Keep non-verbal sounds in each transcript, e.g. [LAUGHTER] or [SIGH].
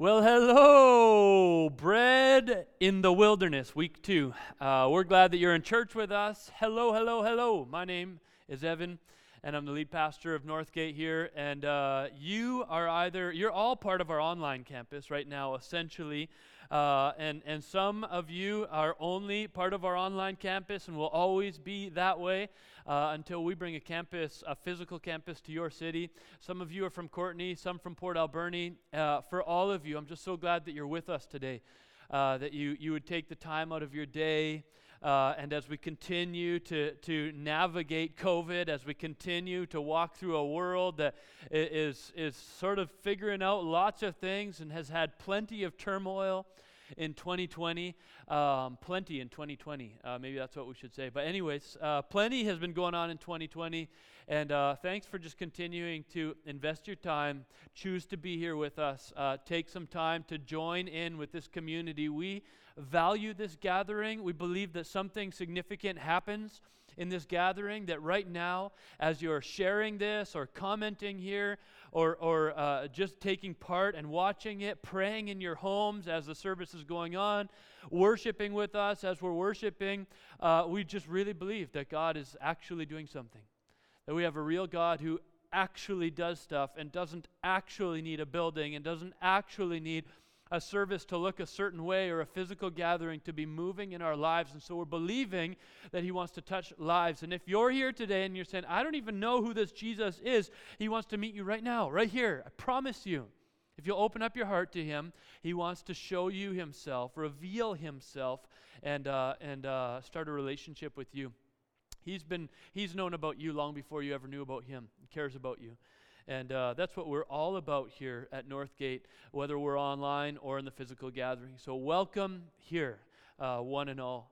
Well, hello, Bread in the Wilderness, week two. Uh, we're glad that you're in church with us. Hello, hello, hello. My name is Evan, and I'm the lead pastor of Northgate here. And uh, you are either, you're all part of our online campus right now, essentially. Uh, and, and some of you are only part of our online campus and will always be that way uh, until we bring a campus, a physical campus to your city. Some of you are from Courtenay, some from Port Alberni. Uh, for all of you, I'm just so glad that you're with us today, uh, that you, you would take the time out of your day. Uh, and as we continue to, to navigate COVID, as we continue to walk through a world that is, is sort of figuring out lots of things and has had plenty of turmoil in 2020, um, plenty in 2020. Uh, maybe that's what we should say. But, anyways, uh, plenty has been going on in 2020. And uh, thanks for just continuing to invest your time, choose to be here with us, uh, take some time to join in with this community. We value this gathering. We believe that something significant happens in this gathering, that right now, as you're sharing this or commenting here or, or uh, just taking part and watching it, praying in your homes as the service is going on, worshiping with us as we're worshiping, uh, we just really believe that God is actually doing something. That we have a real God who actually does stuff and doesn't actually need a building and doesn't actually need a service to look a certain way or a physical gathering to be moving in our lives. And so we're believing that He wants to touch lives. And if you're here today and you're saying, I don't even know who this Jesus is, He wants to meet you right now, right here. I promise you. If you'll open up your heart to Him, He wants to show you Himself, reveal Himself, and, uh, and uh, start a relationship with you. He's been He's known about you long before you ever knew about Him. He cares about you. And uh, that's what we're all about here at Northgate, whether we're online or in the physical gathering. So, welcome here, uh, one and all.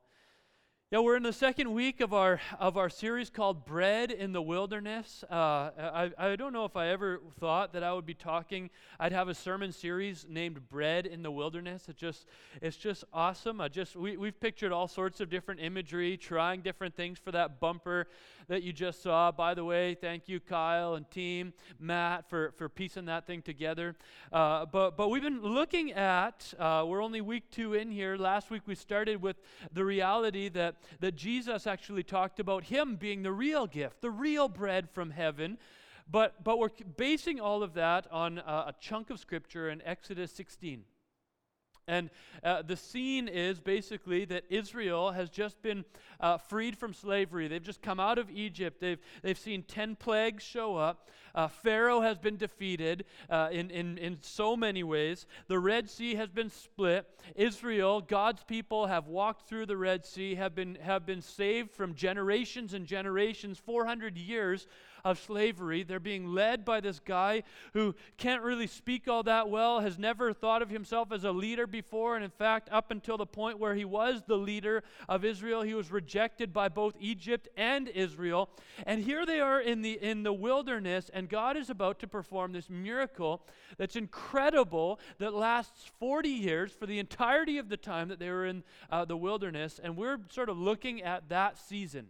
Yeah, we're in the second week of our of our series called "Bread in the Wilderness." Uh, I I don't know if I ever thought that I would be talking. I'd have a sermon series named "Bread in the Wilderness." It just it's just awesome. I just we we've pictured all sorts of different imagery, trying different things for that bumper that you just saw. By the way, thank you, Kyle and team, Matt, for, for piecing that thing together. Uh, but, but we've been looking at, uh, we're only week two in here. Last week we started with the reality that, that Jesus actually talked about Him being the real gift, the real bread from heaven. But, but we're basing all of that on a chunk of scripture in Exodus 16. And uh, the scene is basically that Israel has just been uh, freed from slavery. They've just come out of Egypt. They've, they've seen 10 plagues show up. Uh, Pharaoh has been defeated uh, in, in, in so many ways. The Red Sea has been split. Israel, God's people, have walked through the Red Sea, have been, have been saved from generations and generations, 400 years of slavery. They're being led by this guy who can't really speak all that well, has never thought of himself as a leader before. And in fact, up until the point where he was the leader of Israel, he was rejected by both Egypt and Israel. And here they are in the, in the wilderness, and God is about to perform this miracle that's incredible that lasts 40 years for the entirety of the time that they were in uh, the wilderness. And we're sort of looking at that season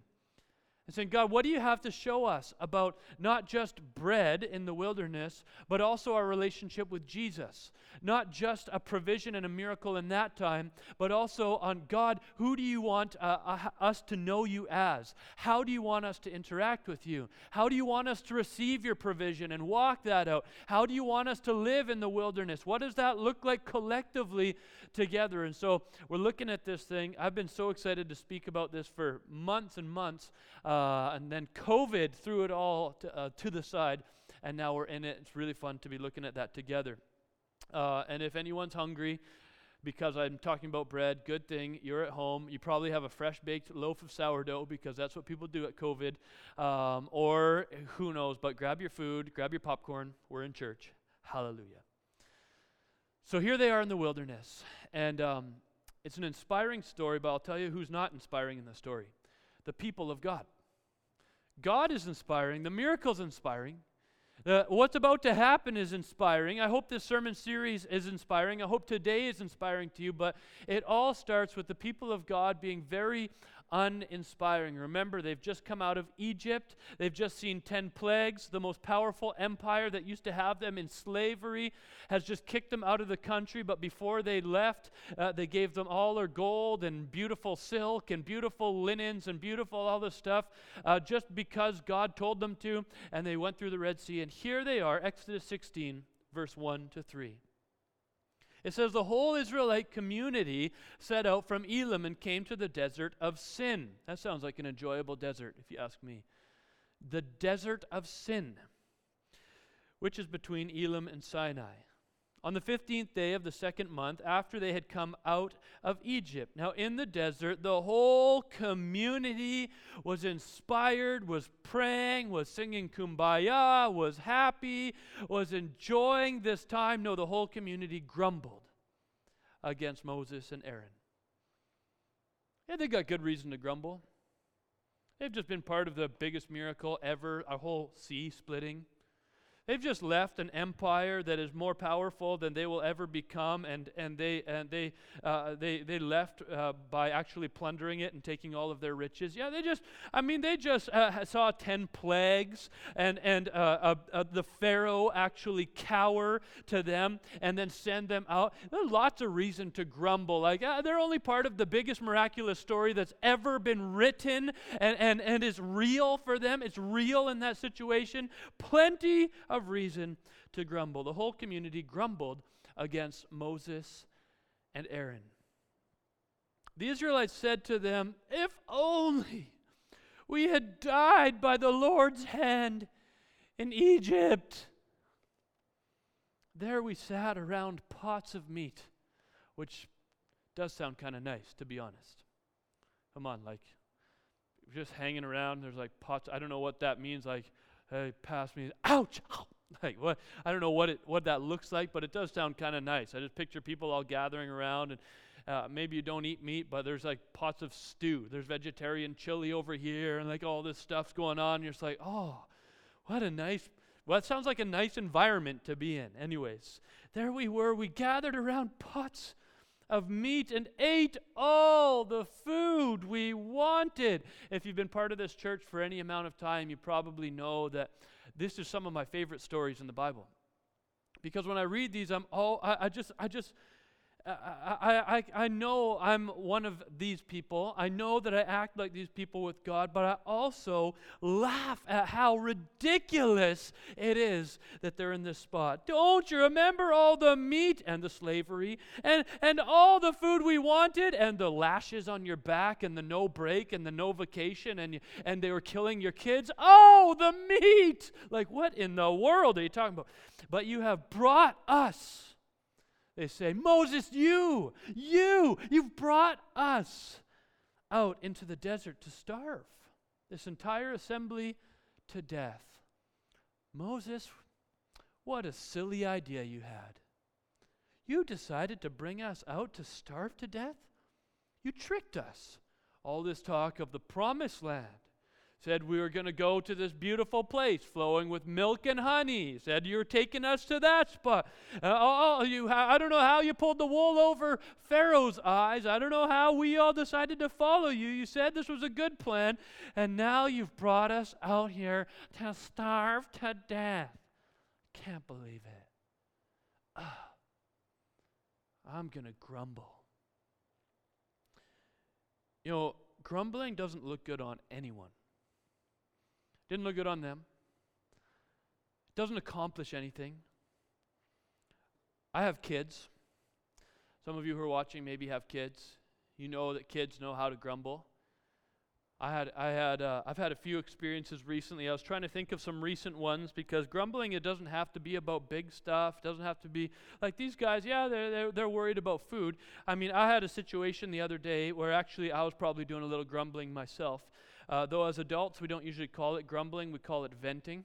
and saying, God, what do you have to show us about not just bread in the wilderness, but also our relationship with Jesus? Not just a provision and a miracle in that time, but also on God, who do you want uh, uh, us to know you as? How do you want us to interact with you? How do you want us to receive your provision and walk that out? How do you want us to live in the wilderness? What does that look like collectively together? And so we're looking at this thing. I've been so excited to speak about this for months and months. Uh, and then COVID threw it all to, uh, to, the side, and now we're in it. It's really fun to be looking at that together. Uh, and if anyone's hungry, because I'm talking about bread, good thing. You're at home. You probably have a fresh baked loaf of sourdough because that's what people do at COVID. Um, or who knows, but grab your food, grab your popcorn. We're in church. Hallelujah. So here they are in the wilderness. And um, it's an inspiring story, but I'll tell you who's not inspiring in the story the people of God. God is inspiring, the miracle is inspiring. Uh, what's about to happen is inspiring. I hope this sermon series is inspiring. I hope today is inspiring to you, but it all starts with the people of God being very uninspiring. Remember, they've just come out of Egypt, they've just seen 10 plagues. The most powerful empire that used to have them in slavery has just kicked them out of the country. But before they left, uh, they gave them all their gold and beautiful silk and beautiful linens and beautiful all this stuff uh, just because God told them to. And they went through the Red Sea. And here they are, Exodus 16, verse 1 to 3. It says the whole Israelite community set out from Elim and came to the desert of Sin. That sounds like an enjoyable desert, if you ask me. The desert of Sin, which is between Elim and Sinai on the 15th day of the second month after they had come out of Egypt. Now, in the desert, the whole community was inspired, was praying, was singing kumbaya, was happy, was enjoying this time. No, the whole community grumbled against Moses and Aaron. And they got good reason to grumble. They've just been part of the biggest miracle ever, a whole sea splitting. They've just left an empire that is more powerful than they will ever become, and, and, they, and they, uh, they, they left uh, by actually plundering it and taking all of their riches. Yeah, they just, I mean, they just uh, saw 10 plagues, and, and uh, uh, the Pharaoh actually cower to them and then send them out. There's lots of reason to grumble. Like, uh, they're only part of the biggest miraculous story that's ever been written and, and, and is real for them. It's real in that situation. Plenty of reason to grumble. The whole community grumbled against Moses and Aaron. The Israelites said to them, If only we had died by the Lord's hand in Egypt. There we sat around pots of meat, which does sound kind of nice, to be honest. Come on, like, just hanging around, there's like pots. I don't know what that means. Like, hey, pass me. Ouch! [LAUGHS] like what? I don't know what it what that looks like, but it does sound kind of nice. I just picture people all gathering around, and uh, maybe you don't eat meat, but there's like pots of stew. There's vegetarian chili over here, and like all this stuff's going on. And you're just like, oh, what a nice. Well, it sounds like a nice environment to be in. Anyways, there we were. We gathered around pots of meat and ate all the food we wanted. If you've been part of this church for any amount of time, you probably know that this is some of my favorite stories in the Bible. Because when I read these, I'm all, I, I just, I just, I, I, I know I'm one of these people. I know that I act like these people with God, but I also laugh at how ridiculous it is that they're in this spot. Don't you remember all the meat and the slavery and, and all the food we wanted and the lashes on your back and the no break and the no vacation and, and they were killing your kids? Oh, the meat! Like, what in the world are you talking about? But you have brought us they say, Moses, you, you, you've brought us out into the desert to starve. This entire assembly to death. Moses, what a silly idea you had. You decided to bring us out to starve to death? You tricked us. All this talk of the promised land said we were going to go to this beautiful place flowing with milk and honey. Said you're taking us to that spot. Uh, oh, oh you, I don't know how you pulled the wool over Pharaoh's eyes. I don't know how we all decided to follow you. You said this was a good plan, and now you've brought us out here to starve to death. Can't believe it. Oh, I'm going to grumble. You know, grumbling doesn't look good on anyone. Didn't look good on them. Doesn't accomplish anything. I have kids. Some of you who are watching maybe have kids. You know that kids know how to grumble. I had, I had, uh, I've had a few experiences recently. I was trying to think of some recent ones because grumbling it doesn't have to be about big stuff. Doesn't have to be like these guys. Yeah, they're, they're they're worried about food. I mean, I had a situation the other day where actually I was probably doing a little grumbling myself. Uh, though as adults, we don't usually call it grumbling, we call it venting.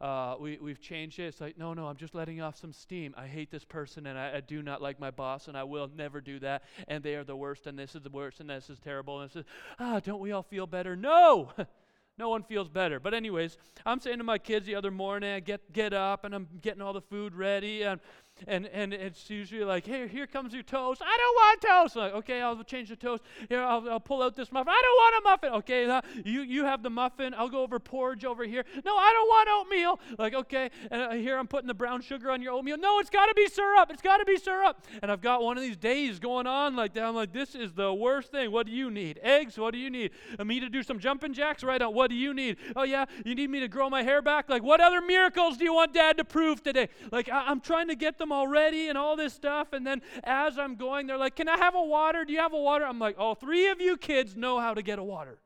Uh, we, we've changed it. It's like, no, no, I'm just letting off some steam. I hate this person and I, I, do not like my boss and I will never do that. And they are the worst and this is the worst and this is terrible. And it's ah, don't we all feel better? No! [LAUGHS] no one feels better. But anyways, I'm saying to my kids the other morning, I get, get up and I'm getting all the food ready. And, and, and it's usually like, hey, here comes your toast. I don't want toast. Like, okay, I'll change the toast. Here, I'll, I'll pull out this muffin. I don't want a muffin. Okay, you, you have the muffin. I'll go over porridge over here. No, I don't want oatmeal. Like, okay, and uh, here I'm putting the brown sugar on your oatmeal. No, it's got to be syrup. It's got to be syrup. And I've got one of these days going on like that. I'm like, this is the worst thing. What do you need? Eggs? What do you need? Uh, me to do some jumping jacks? Right on. What do you need? Oh, yeah, you need me to grow my hair back? Like, what other miracles do you want dad to prove today? Like, I, I'm trying to get them already and all this stuff. And then as I'm going, they're like, can I have a water? Do you have a water? I'm like, oh, three of you kids know how to get a water.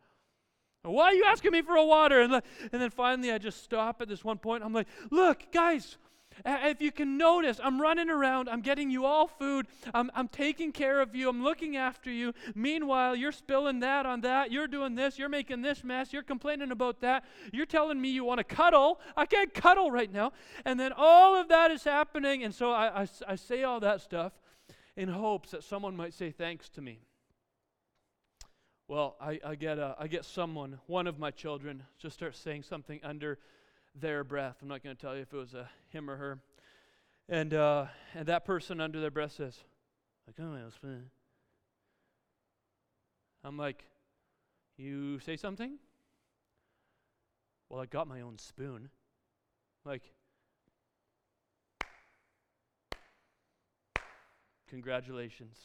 Why are you asking me for a water? And, and then finally, I just stop at this one point. I'm like, look, guys, if you can notice, I'm running around, I'm getting you all food, I'm, I'm taking care of you, I'm looking after you. Meanwhile, you're spilling that on that, you're doing this, you're making this mess, you're complaining about that, you're telling me you want to cuddle. I can't cuddle right now. And then all of that is happening. And so I, I, I say all that stuff in hopes that someone might say thanks to me. Well, I, I, get a, I get someone, one of my children, just starts saying something under their breath. I'm not going to tell you if it was a him or her. And, uh, and that person under their breath says, like, oh, I'm like, you say something? Well, I got my own spoon. Like, congratulations.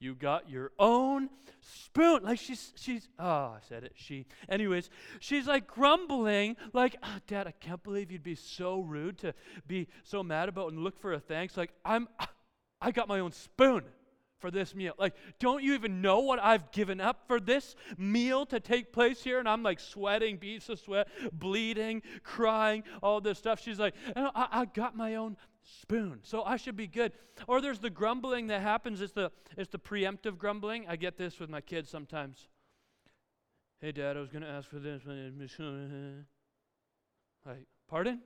You got your own spoon. Like she's she's oh, I said it. She. Anyways, she's like grumbling, like, oh, Dad, I can't believe you'd be so rude to be so mad about and look for a thanks. Like, I'm I got my own spoon for this meal. Like, don't you even know what I've given up for this meal to take place here? And I'm like sweating, beads of sweat, bleeding, crying, all this stuff. She's like, I, I got my own spoon. So I should be good. Or there's the grumbling that happens. It's the it's the preemptive grumbling. I get this with my kids sometimes. Hey dad, I was gonna ask for this. Uh, like, pardon?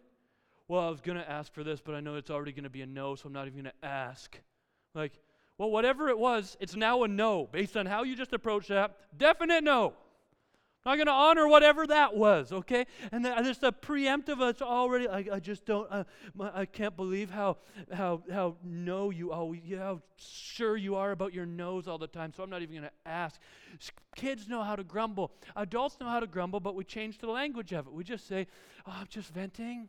Well, I was gonna ask for this, but I know it's already gonna be a no, so I'm not even gonna ask. Like, well, whatever it was, it's now a no based on how you just approached that. Definite no. I'm not going to honor whatever that was, okay? And there's the preemptive, it's already, I, I just don't, uh, I can't believe how, how, how no you always, how sure you are about your nose all the time, so I'm not even going to ask. Kids know how to grumble. Adults know how to grumble, but we change the language of it. We just say, oh, I'm just venting.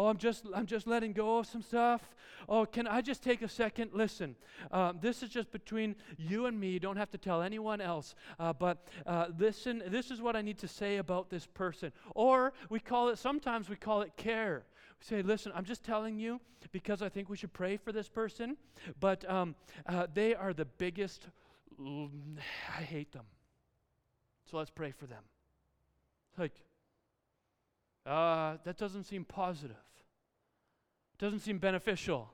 Oh, I'm just, I'm just letting go of some stuff. Oh, can I just take a second? Listen, um, this is just between you and me. You don't have to tell anyone else. Uh, but uh, listen, this is what I need to say about this person. Or we call it, sometimes we call it care. We say, listen, I'm just telling you because I think we should pray for this person, but um, uh, they are the biggest, I hate them. So let's pray for them. Like, uh, that doesn't seem positive. Doesn't seem beneficial.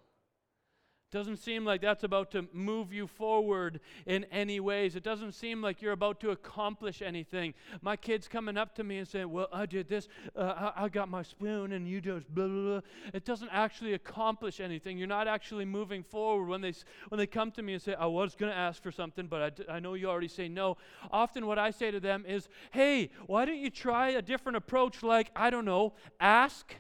Doesn't seem like that's about to move you forward in any ways. It doesn't seem like you're about to accomplish anything. My kid's coming up to me and saying, Well, I did this. Uh, I, I, got my spoon, and you just blah, blah, blah. It doesn't actually accomplish anything. You're not actually moving forward. When they, when they come to me and say, I was going to ask for something, but I, d- I know you already say no, often what I say to them is, Hey, why don't you try a different approach like, I don't know, ask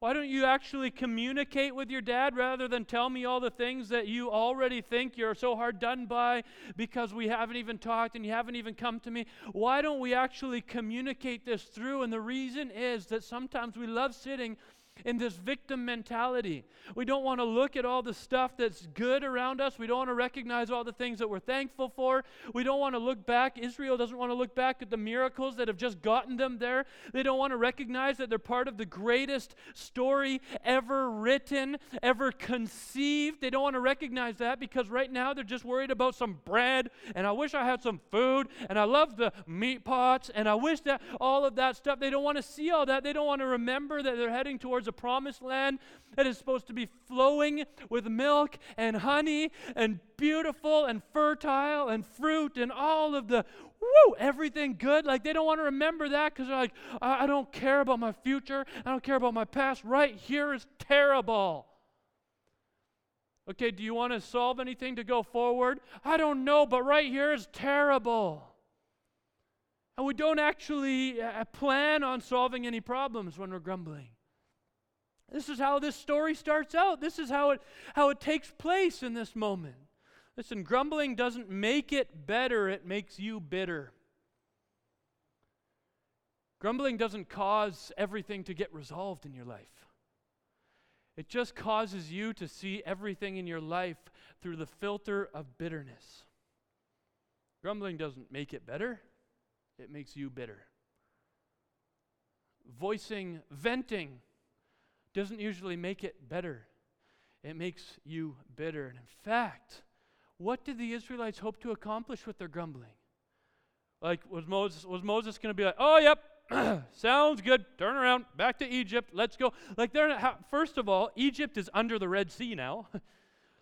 why don't you actually communicate with your dad rather than tell me all the things that you already think you're so hard done by because we haven't even talked and you haven't even come to me? Why don't we actually communicate this through? And the reason is that sometimes we love sitting in this victim mentality. We don't want to look at all the stuff that's good around us. We don't want to recognize all the things that we're thankful for. We don't want to look back. Israel doesn't want to look back at the miracles that have just gotten them there. They don't want to recognize that they're part of the greatest story ever written, ever conceived. They don't want to recognize that because right now they're just worried about some bread and I wish I had some food and I love the meat pots and I wish that all of that stuff. They don't want to see all that. They don't want to remember that they're heading towards promised land that is supposed to be flowing with milk and honey and beautiful and fertile and fruit and all of the woo, everything good. Like they don't want to remember that because they're like, I, I don't care about my future. I don't care about my past. Right here is terrible. Okay, do you want to solve anything to go forward? I don't know, but right here is terrible. And we don't actually uh, plan on solving any problems when we're grumbling. This is how this story starts out. This is how it, how it takes place in this moment. Listen, grumbling doesn't make it better, it makes you bitter. Grumbling doesn't cause everything to get resolved in your life. It just causes you to see everything in your life through the filter of bitterness. Grumbling doesn't make it better, it makes you bitter. Voicing, venting, doesn't usually make it better, it makes you bitter. And in fact, what did the Israelites hope to accomplish with their grumbling? Like, was Moses, was Moses going to be like, oh, yep, [CLEARS THROAT] sounds good, turn around, back to Egypt, let's go? Like, they're not, first of all, Egypt is under the Red Sea now. [LAUGHS]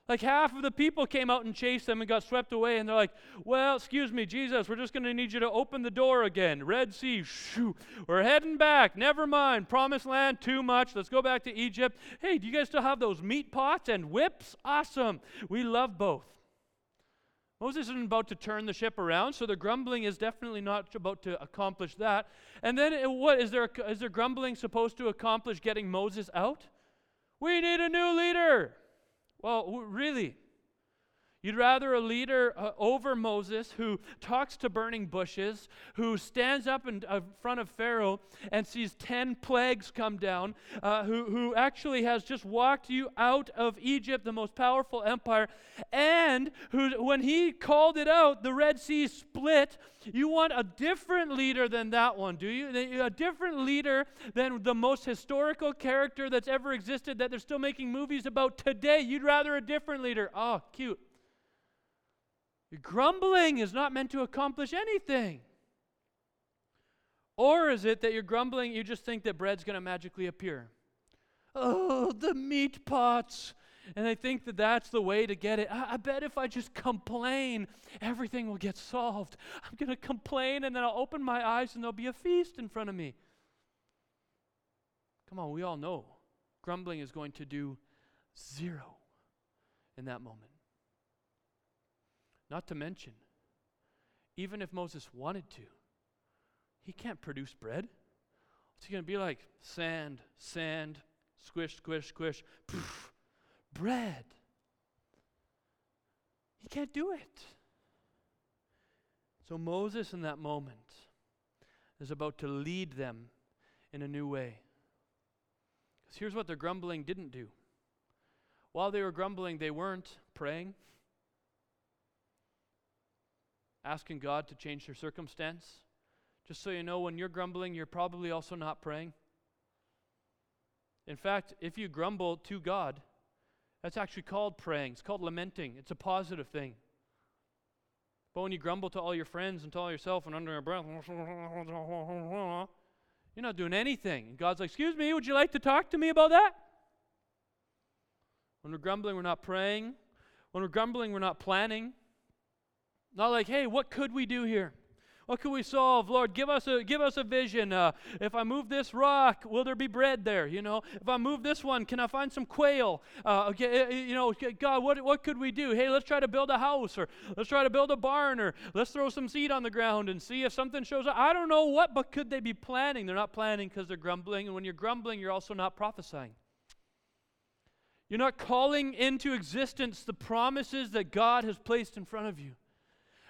Like half of the people came out and chased them and got swept away, and they're like, Well, excuse me, Jesus, we're just going to need you to open the door again. Red Sea, shoo, we're heading back. Never mind. Promised land, too much. Let's go back to Egypt. Hey, do you guys still have those meat pots and whips? Awesome. We love both. Moses isn't about to turn the ship around, so the grumbling is definitely not about to accomplish that. And then, uh, what is there? Is there grumbling supposed to accomplish getting Moses out? We need a new leader. Well, really? You'd rather a leader uh, over Moses who talks to burning bushes, who stands up in uh, front of Pharaoh and sees 10 plagues come down, uh, who, who actually has just walked you out of Egypt, the most powerful empire, and who, when he called it out, the Red Sea split. You want a different leader than that one, do you? A different leader than the most historical character that's ever existed that they're still making movies about today. You'd rather a different leader. Oh, cute. Grumbling is not meant to accomplish anything. Or is it that you're grumbling, you just think that bread's going to magically appear? Oh, the meat pots. And I think that that's the way to get it. I, I bet if I just complain, everything will get solved. I'm going to complain and then I'll open my eyes and there'll be a feast in front of me. Come on, we all know grumbling is going to do zero in that moment. Not to mention, even if Moses wanted to, he can't produce bread. It's going to be like? Sand, sand, squish, squish, squish, poof, bread. He can't do it. So Moses, in that moment, is about to lead them in a new way. Because here's what their grumbling didn't do. While they were grumbling, they weren't praying asking God to change your circumstance. Just so you know, when you're grumbling, you're probably also not praying. In fact, if you grumble to God, that's actually called praying. It's called lamenting. It's a positive thing. But when you grumble to all your friends and to all yourself and under your breath, you're not doing anything. And God's like, Excuse me, would you like to talk to me about that? When we're grumbling, we're not praying. When we're grumbling, we're not planning. Not like, hey, what could we do here? What could we solve? Lord, give us a give us a vision. Uh, if I move this rock, will there be bread there? You know, if I move this one, can I find some quail? Uh, okay, eh, eh, you know, God, what what could we do? Hey, let's try to build a house, or let's try to build a barn, or let's throw some seed on the ground and see if something shows up. I don't know what, but could they be planning? They're not planning because they're grumbling, and when you're grumbling, you're also not prophesying. You're not calling into existence the promises that God has placed in front of you.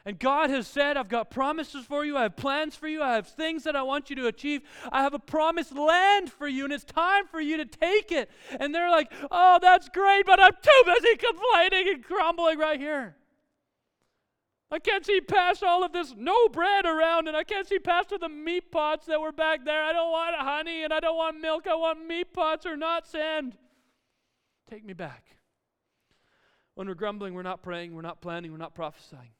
And God has said, I've got promises for you. I have plans for you. I have things that I want you to achieve. I have a promised land for you, and it's time for you to take it. And they're like, oh, that's great, but I'm too busy complaining and grumbling right here. I can't see past all of this no bread around, and I can't see past the meat pots that were back there. I don't want honey, and I don't want milk. I want meat pots or not sand. Take me back. When we're grumbling, we're not praying, we're not planning, we're not prophesying.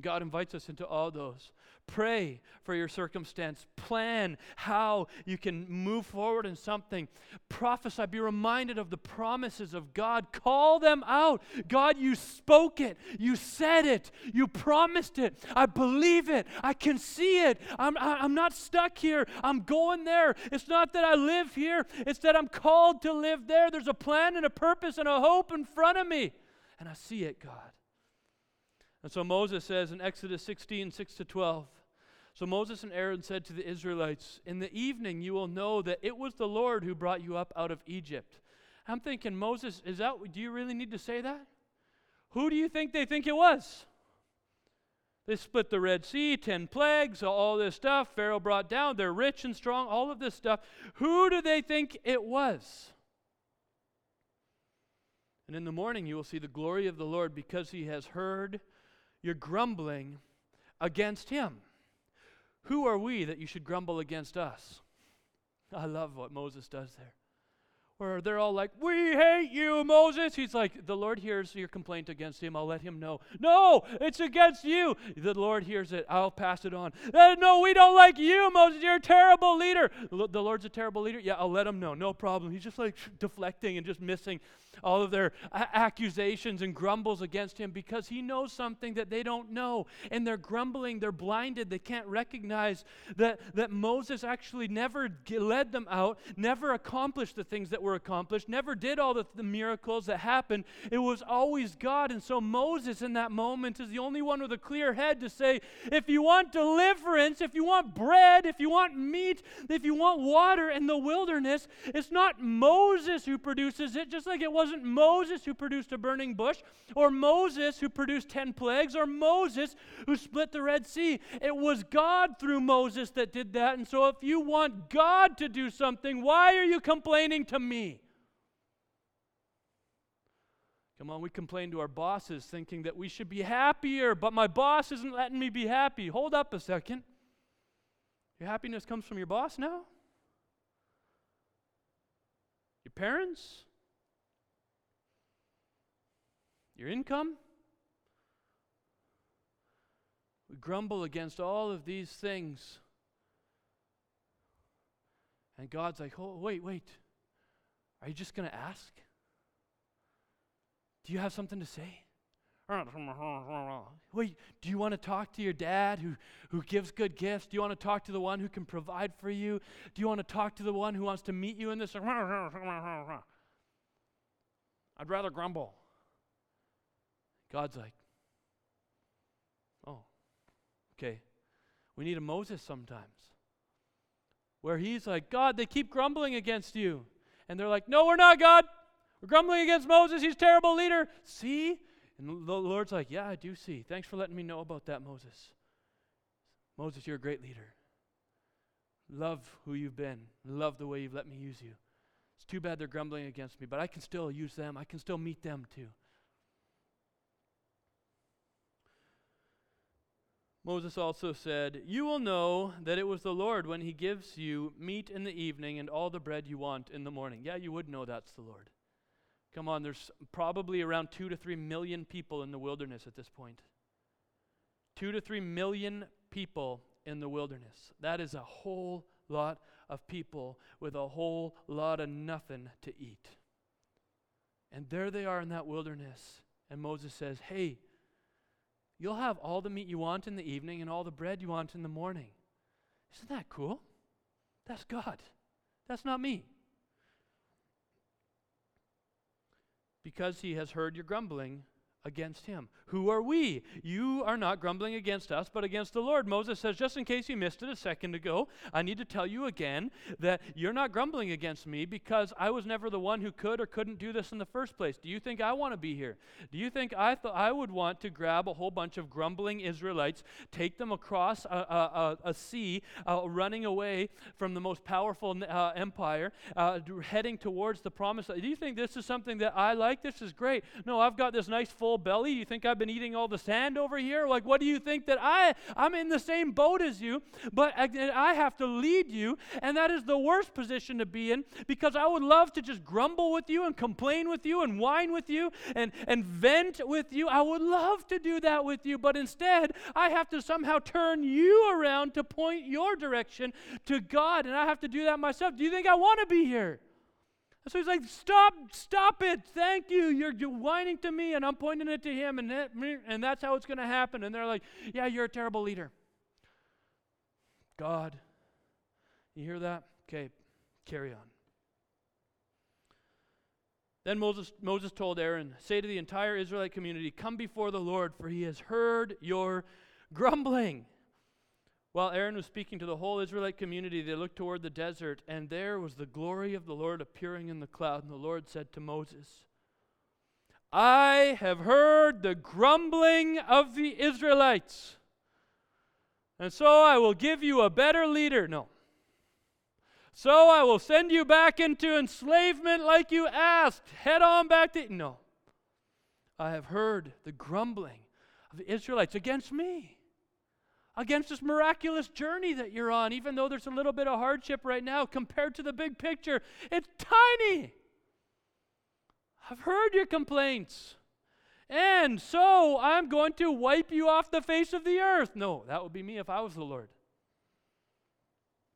God invites us into all those. Pray for your circumstance. Plan how you can move forward in something. Prophesy. Be reminded of the promises of God. Call them out. God, you spoke it. You said it. You promised it. I believe it. I can see it. I'm, I'm not stuck here. I'm going there. It's not that I live here, it's that I'm called to live there. There's a plan and a purpose and a hope in front of me. And I see it, God. And so Moses says in Exodus 16, 6 to 12, So Moses and Aaron said to the Israelites, In the evening you will know that it was the Lord who brought you up out of Egypt. I'm thinking, Moses, is that, do you really need to say that? Who do you think they think it was? They split the Red Sea, 10 plagues, all this stuff. Pharaoh brought down. They're rich and strong, all of this stuff. Who do they think it was? And in the morning you will see the glory of the Lord because he has heard your grumbling against him. Who are we that you should grumble against us? I love what Moses does there where they're all like, We hate you, Moses. He's like, The Lord hears your complaint against him. I'll let him know. No, it's against you. The Lord hears it. I'll pass it on. Uh, no, we don't like you, Moses. You're a terrible leader. The Lord's a terrible leader. Yeah, I'll let him know. No problem. He's just like deflecting and just missing all of their accusations and grumbles against him because he knows something that they don't know. And they're grumbling, they're blinded, they can't recognize that, that Moses actually never led them out, never accomplished the things that were accomplished, never did all the, the miracles that happened. It was always God. And so Moses, in that moment, is the only one with a clear head to say, if you want deliverance, if you want bread, if you want meat, if you want water in the wilderness, it's not Moses who produces it, just like it wasn't Moses who produced a burning bush, or Moses who produced 10 plagues, or Moses who split the Red Sea. It was God through Moses that did that. And so if you want God to do something, why are you complaining to me? me. Come on, we complain to our bosses thinking that we should be happier, but my boss isn't letting me be happy. Hold up a second. Your happiness comes from your boss now? Your parents? Your income? We grumble against all of these things. And God's like, oh, wait, wait. Are you just going to ask? Do you have something to say? Wait, do you want to talk to your dad who, who gives good gifts? Do you want to talk to the one who can provide for you? Do you want to talk to the one who wants to meet you in this? I'd rather grumble. God's like, oh, okay. We need a Moses sometimes where he's like, God, they keep grumbling against you. And they're like, No, we're not, God. We're grumbling against Moses. He's terrible leader. See? And the Lord's like, Yeah, I do see. Thanks for letting me know about that, Moses. Moses, you're a great leader. Love who you've been. Love the way you've let me use you. It's too bad they're grumbling against me, but I can still use them. I can still meet them too. Moses also said, You will know that it was the Lord when he gives you meat in the evening and all the bread you want in the morning. Yeah, you would know that's the Lord. Come on, there's probably around two to three million people in the wilderness at this point. Two to three million people in the wilderness. That is a whole lot of people with a whole lot of nothing to eat. And there they are in that wilderness. And Moses says, Hey, You'll have all the meat you want in the evening and all the bread you want in the morning. Isn't that cool? That's God. That's not me. Because he has heard your grumbling, against him. Who are we? You are not grumbling against us, but against the Lord. Moses says, just in case you missed it a second ago, I need to tell you again that you're not grumbling against me because I was never the one who could or couldn't do this in the first place. Do you think I want to be here? Do you think I thought I would want to grab a whole bunch of grumbling Israelites, take them across a, a, a, a sea, uh, running away from the most powerful uh, empire, uh, heading towards the promised land? Do you think this is something that I like? This is great. No, I've got this nice full belly? You think I've been eating all the sand over here? Like, what do you think that I, I'm in the same boat as you, but I, I have to lead you, and that is the worst position to be in because I would love to just grumble with you and complain with you and whine with you and, and vent with you. I would love to do that with you, but instead, I have to somehow turn you around to point your direction to God, and I have to do that myself. Do you think I want to be here? So he's like, Stop, stop it. Thank you. You're, you're whining to me, and I'm pointing it to him, and, that, and that's how it's going to happen. And they're like, Yeah, you're a terrible leader. God, you hear that? Okay, carry on. Then Moses, Moses told Aaron, Say to the entire Israelite community, Come before the Lord, for he has heard your grumbling. While Aaron was speaking to the whole Israelite community, they looked toward the desert, and there was the glory of the Lord appearing in the cloud. And the Lord said to Moses, I have heard the grumbling of the Israelites, and so I will give you a better leader. No. So I will send you back into enslavement like you asked. Head on back to. No. I have heard the grumbling of the Israelites against me against this miraculous journey that you're on, even though there's a little bit of hardship right now compared to the big picture. It's tiny. I've heard your complaints. And so I'm going to wipe you off the face of the earth. No, that would be me if I was the Lord.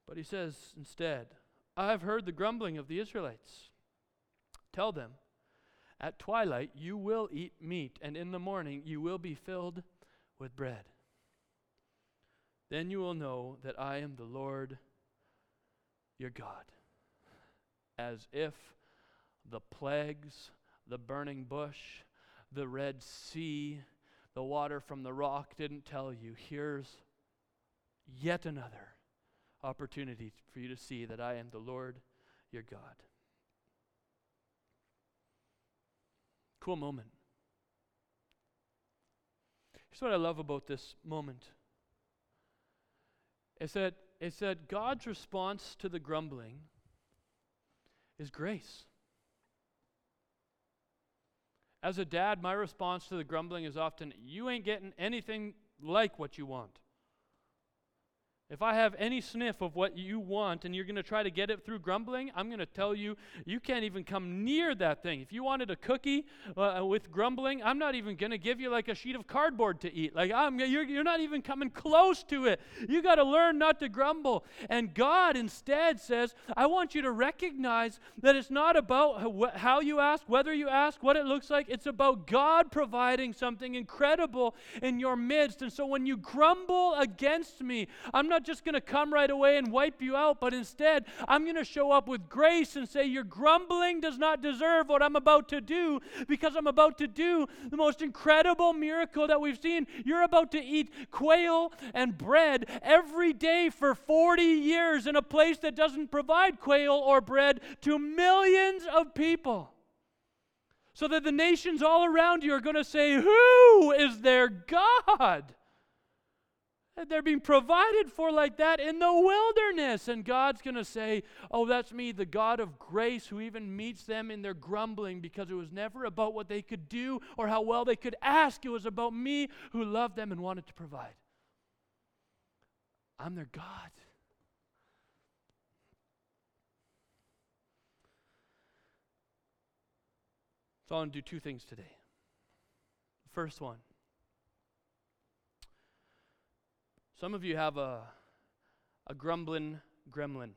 But he says instead, I've heard the grumbling of the Israelites. Tell them, at twilight you will eat meat, and in the morning you will be filled with bread. Then you will know that I am the Lord your God. As if the plagues, the burning bush, the Red Sea, the water from the rock didn't tell you. Here's yet another opportunity for you to see that I am the Lord your God. Cool moment. Here's what I love about this moment is that, is that God's response to the grumbling is grace. As a dad, my response to the grumbling is often, You ain't getting anything like what you want. If I have any sniff of what you want and you're going to try to get it through grumbling, I'm going to tell you, you can't even come near that thing. If you wanted a cookie uh, with grumbling, I'm not even going to give you like a sheet of cardboard to eat. Like, I'm, you're, you're not even coming close to it. You got to learn not to grumble. And God instead says, I want you to recognize that it's not about how you ask, whether you ask, what it looks like. It's about God providing something incredible in your midst. And so when you grumble against me, I'm not not just going to come right away and wipe you out, but instead, I'm going to show up with grace and say, Your grumbling does not deserve what I'm about to do because I'm about to do the most incredible miracle that we've seen. You're about to eat quail and bread every day for 40 years in a place that doesn't provide quail or bread to millions of people so that the nations all around you are going to say, Who is their God? Uh, they're being provided for like that in the wilderness. And God's going to say, Oh, that's me, the God of grace, who even meets them in their grumbling because it was never about what they could do or how well they could ask. It was about me who loved them and wanted to provide. I'm their God. So I want to do two things today. First one Some of you have a, a grumbling gremlin.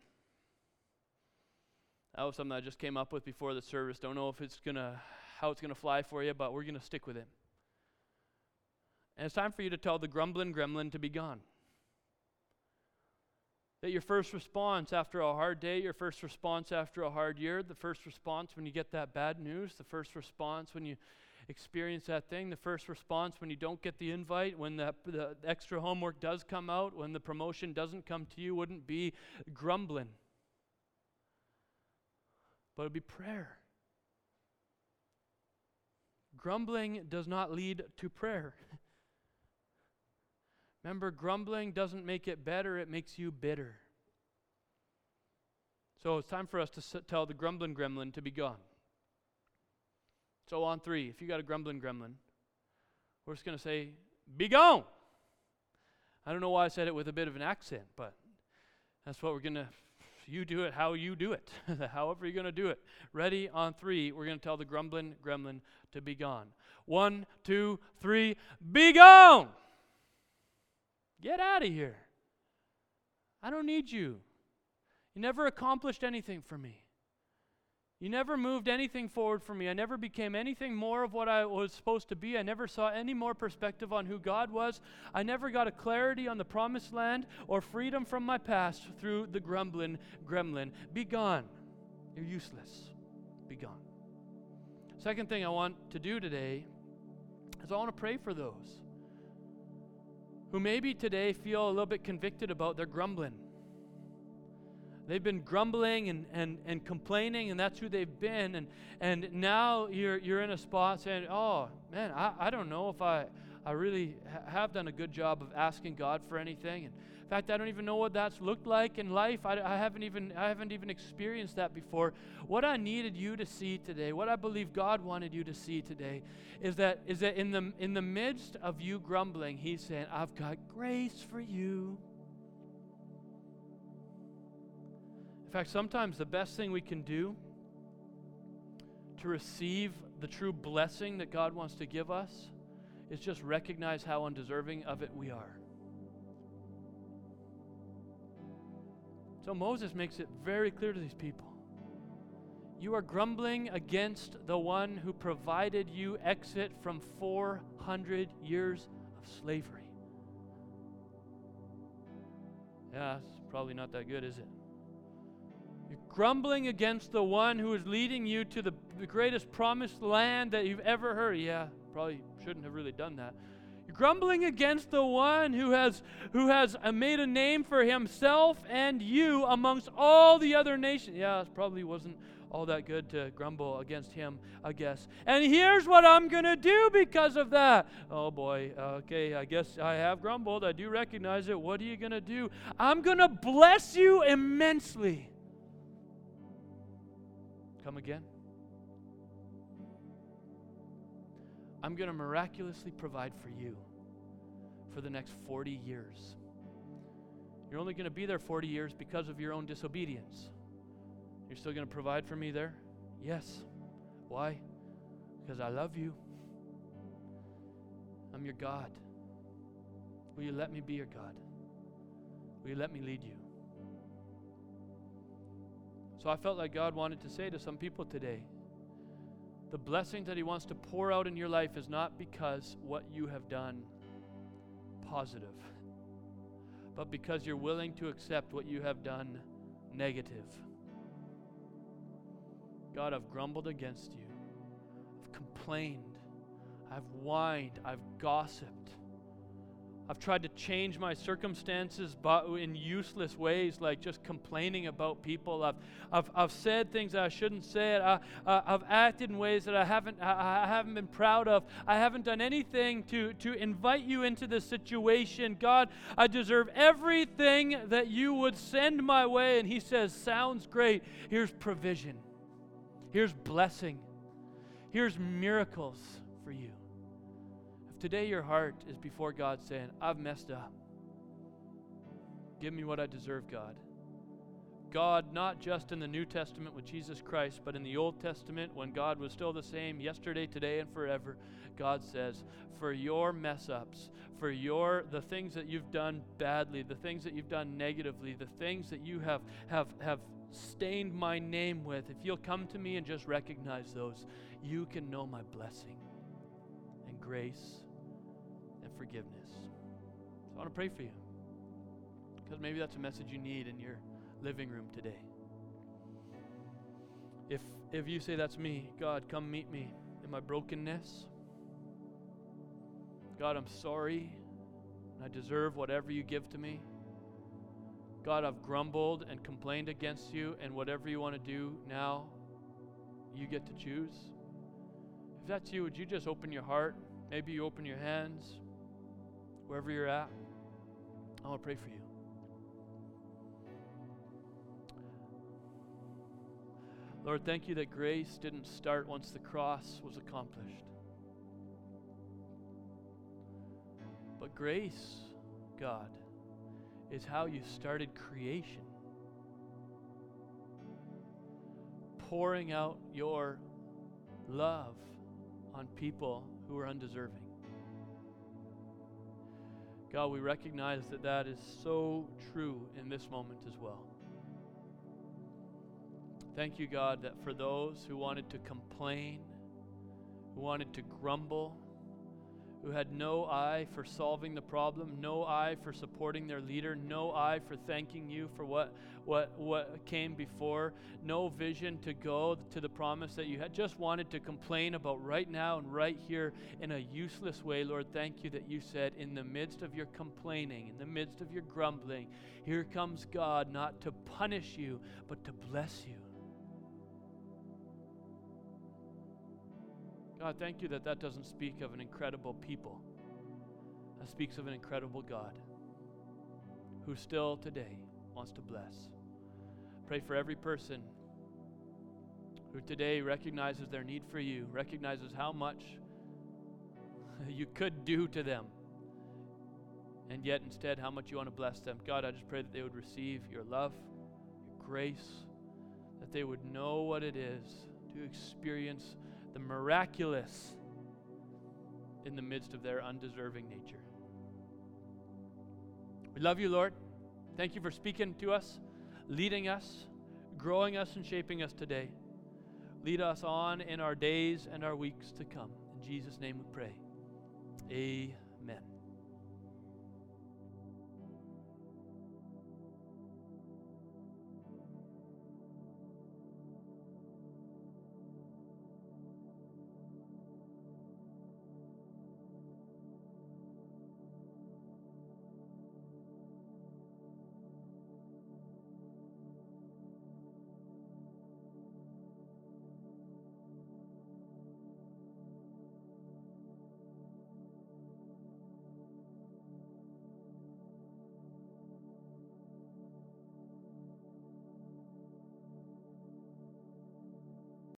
That was something I just came up with before the service. Don't know if it's gonna how it's gonna fly for you, but we're gonna stick with it. And it's time for you to tell the grumbling gremlin to be gone. That your first response after a hard day, your first response after a hard year, the first response when you get that bad news, the first response when you experience that thing. The first response when you don't get the invite, when the, the extra homework does come out, when the promotion doesn't come to you, wouldn't be grumbling, but it'd be prayer. Grumbling does not lead to prayer. [LAUGHS] Remember, grumbling doesn't make it better, it makes you bitter. So it's time for us to s- tell the grumbling gremlin to be gone. So on three, if you got a grumbling gremlin, we're just going to say, be gone. I don't know why I said it with a bit of an accent, but that's what we're going to, you do it how you do it, [LAUGHS] however you're going to do it. Ready on three, we're going to tell the grumbling gremlin to be gone. One, two, three, be gone. Get out of here. I don't need you. You never accomplished anything for me. You never moved anything forward for me. I never became anything more of what I was supposed to be. I never saw any more perspective on who God was. I never got a clarity on the promised land or freedom from my past through the grumbling gremlin. Be gone. You're useless. Be gone. Second thing I want to do today is I want to pray for those who maybe today feel a little bit convicted about their grumbling. They've been grumbling and, and, and complaining, and that's who they've been. And, and now you're, you're in a spot saying, Oh, man, I, I don't know if I, I really ha- have done a good job of asking God for anything. And in fact, I don't even know what that's looked like in life. I, I, haven't even, I haven't even experienced that before. What I needed you to see today, what I believe God wanted you to see today, is that, is that in, the, in the midst of you grumbling, He's saying, I've got grace for you. In fact, sometimes the best thing we can do to receive the true blessing that God wants to give us is just recognize how undeserving of it we are. So Moses makes it very clear to these people. You are grumbling against the one who provided you exit from 400 years of slavery. Yeah, it's probably not that good, is it? You're grumbling against the one who is leading you to the, the greatest promised land that you've ever heard. Yeah, probably shouldn't have really done that You're grumbling against the one who has, who has uh, made a name for himself and you amongst all the other nations. Yeah, it probably wasn't all that good to grumble against him, I guess. And here's what I'm going to do because of that. Oh boy, okay, I guess I have grumbled. I do recognize it. What are you going to do? I'm going to bless you immensely. Come again. I'm going to miraculously provide for you for the next 40 years. You're only going to be there 40 years because of your own disobedience. You're still going to provide for me there? Yes. Why? Because I love you. I'm your God. Will you let me be your God? Will you let me lead you? So I felt like God wanted to say to some people today the blessings that He wants to pour out in your life is not because what you have done positive, but because you're willing to accept what you have done negative. God, I've grumbled against you, I've complained, I've whined, I've gossiped. I've tried to change my circumstances but in useless ways, like just complaining about people. I've, I've, I've said things I shouldn't say. I, I've acted in ways that I haven't, I haven't been proud of. I haven't done anything to, to invite you into this situation. God, I deserve everything that you would send my way. And He says, Sounds great. Here's provision, here's blessing, here's miracles for you. Today, your heart is before God saying, I've messed up. Give me what I deserve, God. God, not just in the New Testament with Jesus Christ, but in the Old Testament when God was still the same yesterday, today, and forever, God says, for your mess ups, for your the things that you've done badly, the things that you've done negatively, the things that you have have have stained my name with, if you'll come to me and just recognize those, you can know my blessing and grace forgiveness. So I want to pray for you because maybe that's a message you need in your living room today. If, if you say, That's me, God, come meet me in my brokenness. God, I'm sorry. I deserve whatever you give to me. God, I've grumbled and complained against you, and whatever you want to do now, you get to choose. If that's you, would you just open your heart? Maybe you open your hands wherever you're at, I want to pray for you. Lord, thank you that grace didn't start once the cross was accomplished. But grace, God, is how you started creation. Pouring out your love on people who are undeserving. God, we recognize that that is so true in this moment as well. Thank you, God, that for those who wanted to complain, who wanted to grumble, who had no eye for solving the problem, no eye for supporting their leader, no eye for thanking you for what, what, what came before, no vision to go to the promise that you had, just wanted to complain about right now and right here in a useless way. Lord, thank you that you said, in the midst of your complaining, in the midst of your grumbling, here comes God not to punish you, but to bless you. God, thank you that that doesn't speak of an incredible people. That speaks of an incredible God who still today wants to bless. Pray for every person who today recognizes their need for you, recognizes how much [LAUGHS] you could do to them, and yet instead how much you want to bless them. God, I just pray that they would receive your love, your grace, that they would know what it is to experience the miraculous in the midst of their undeserving nature. We love you, Lord. Thank you for speaking to us, leading us, growing us, and shaping us today. Lead us on in our days and our weeks to come. In Jesus' name we pray. Amen.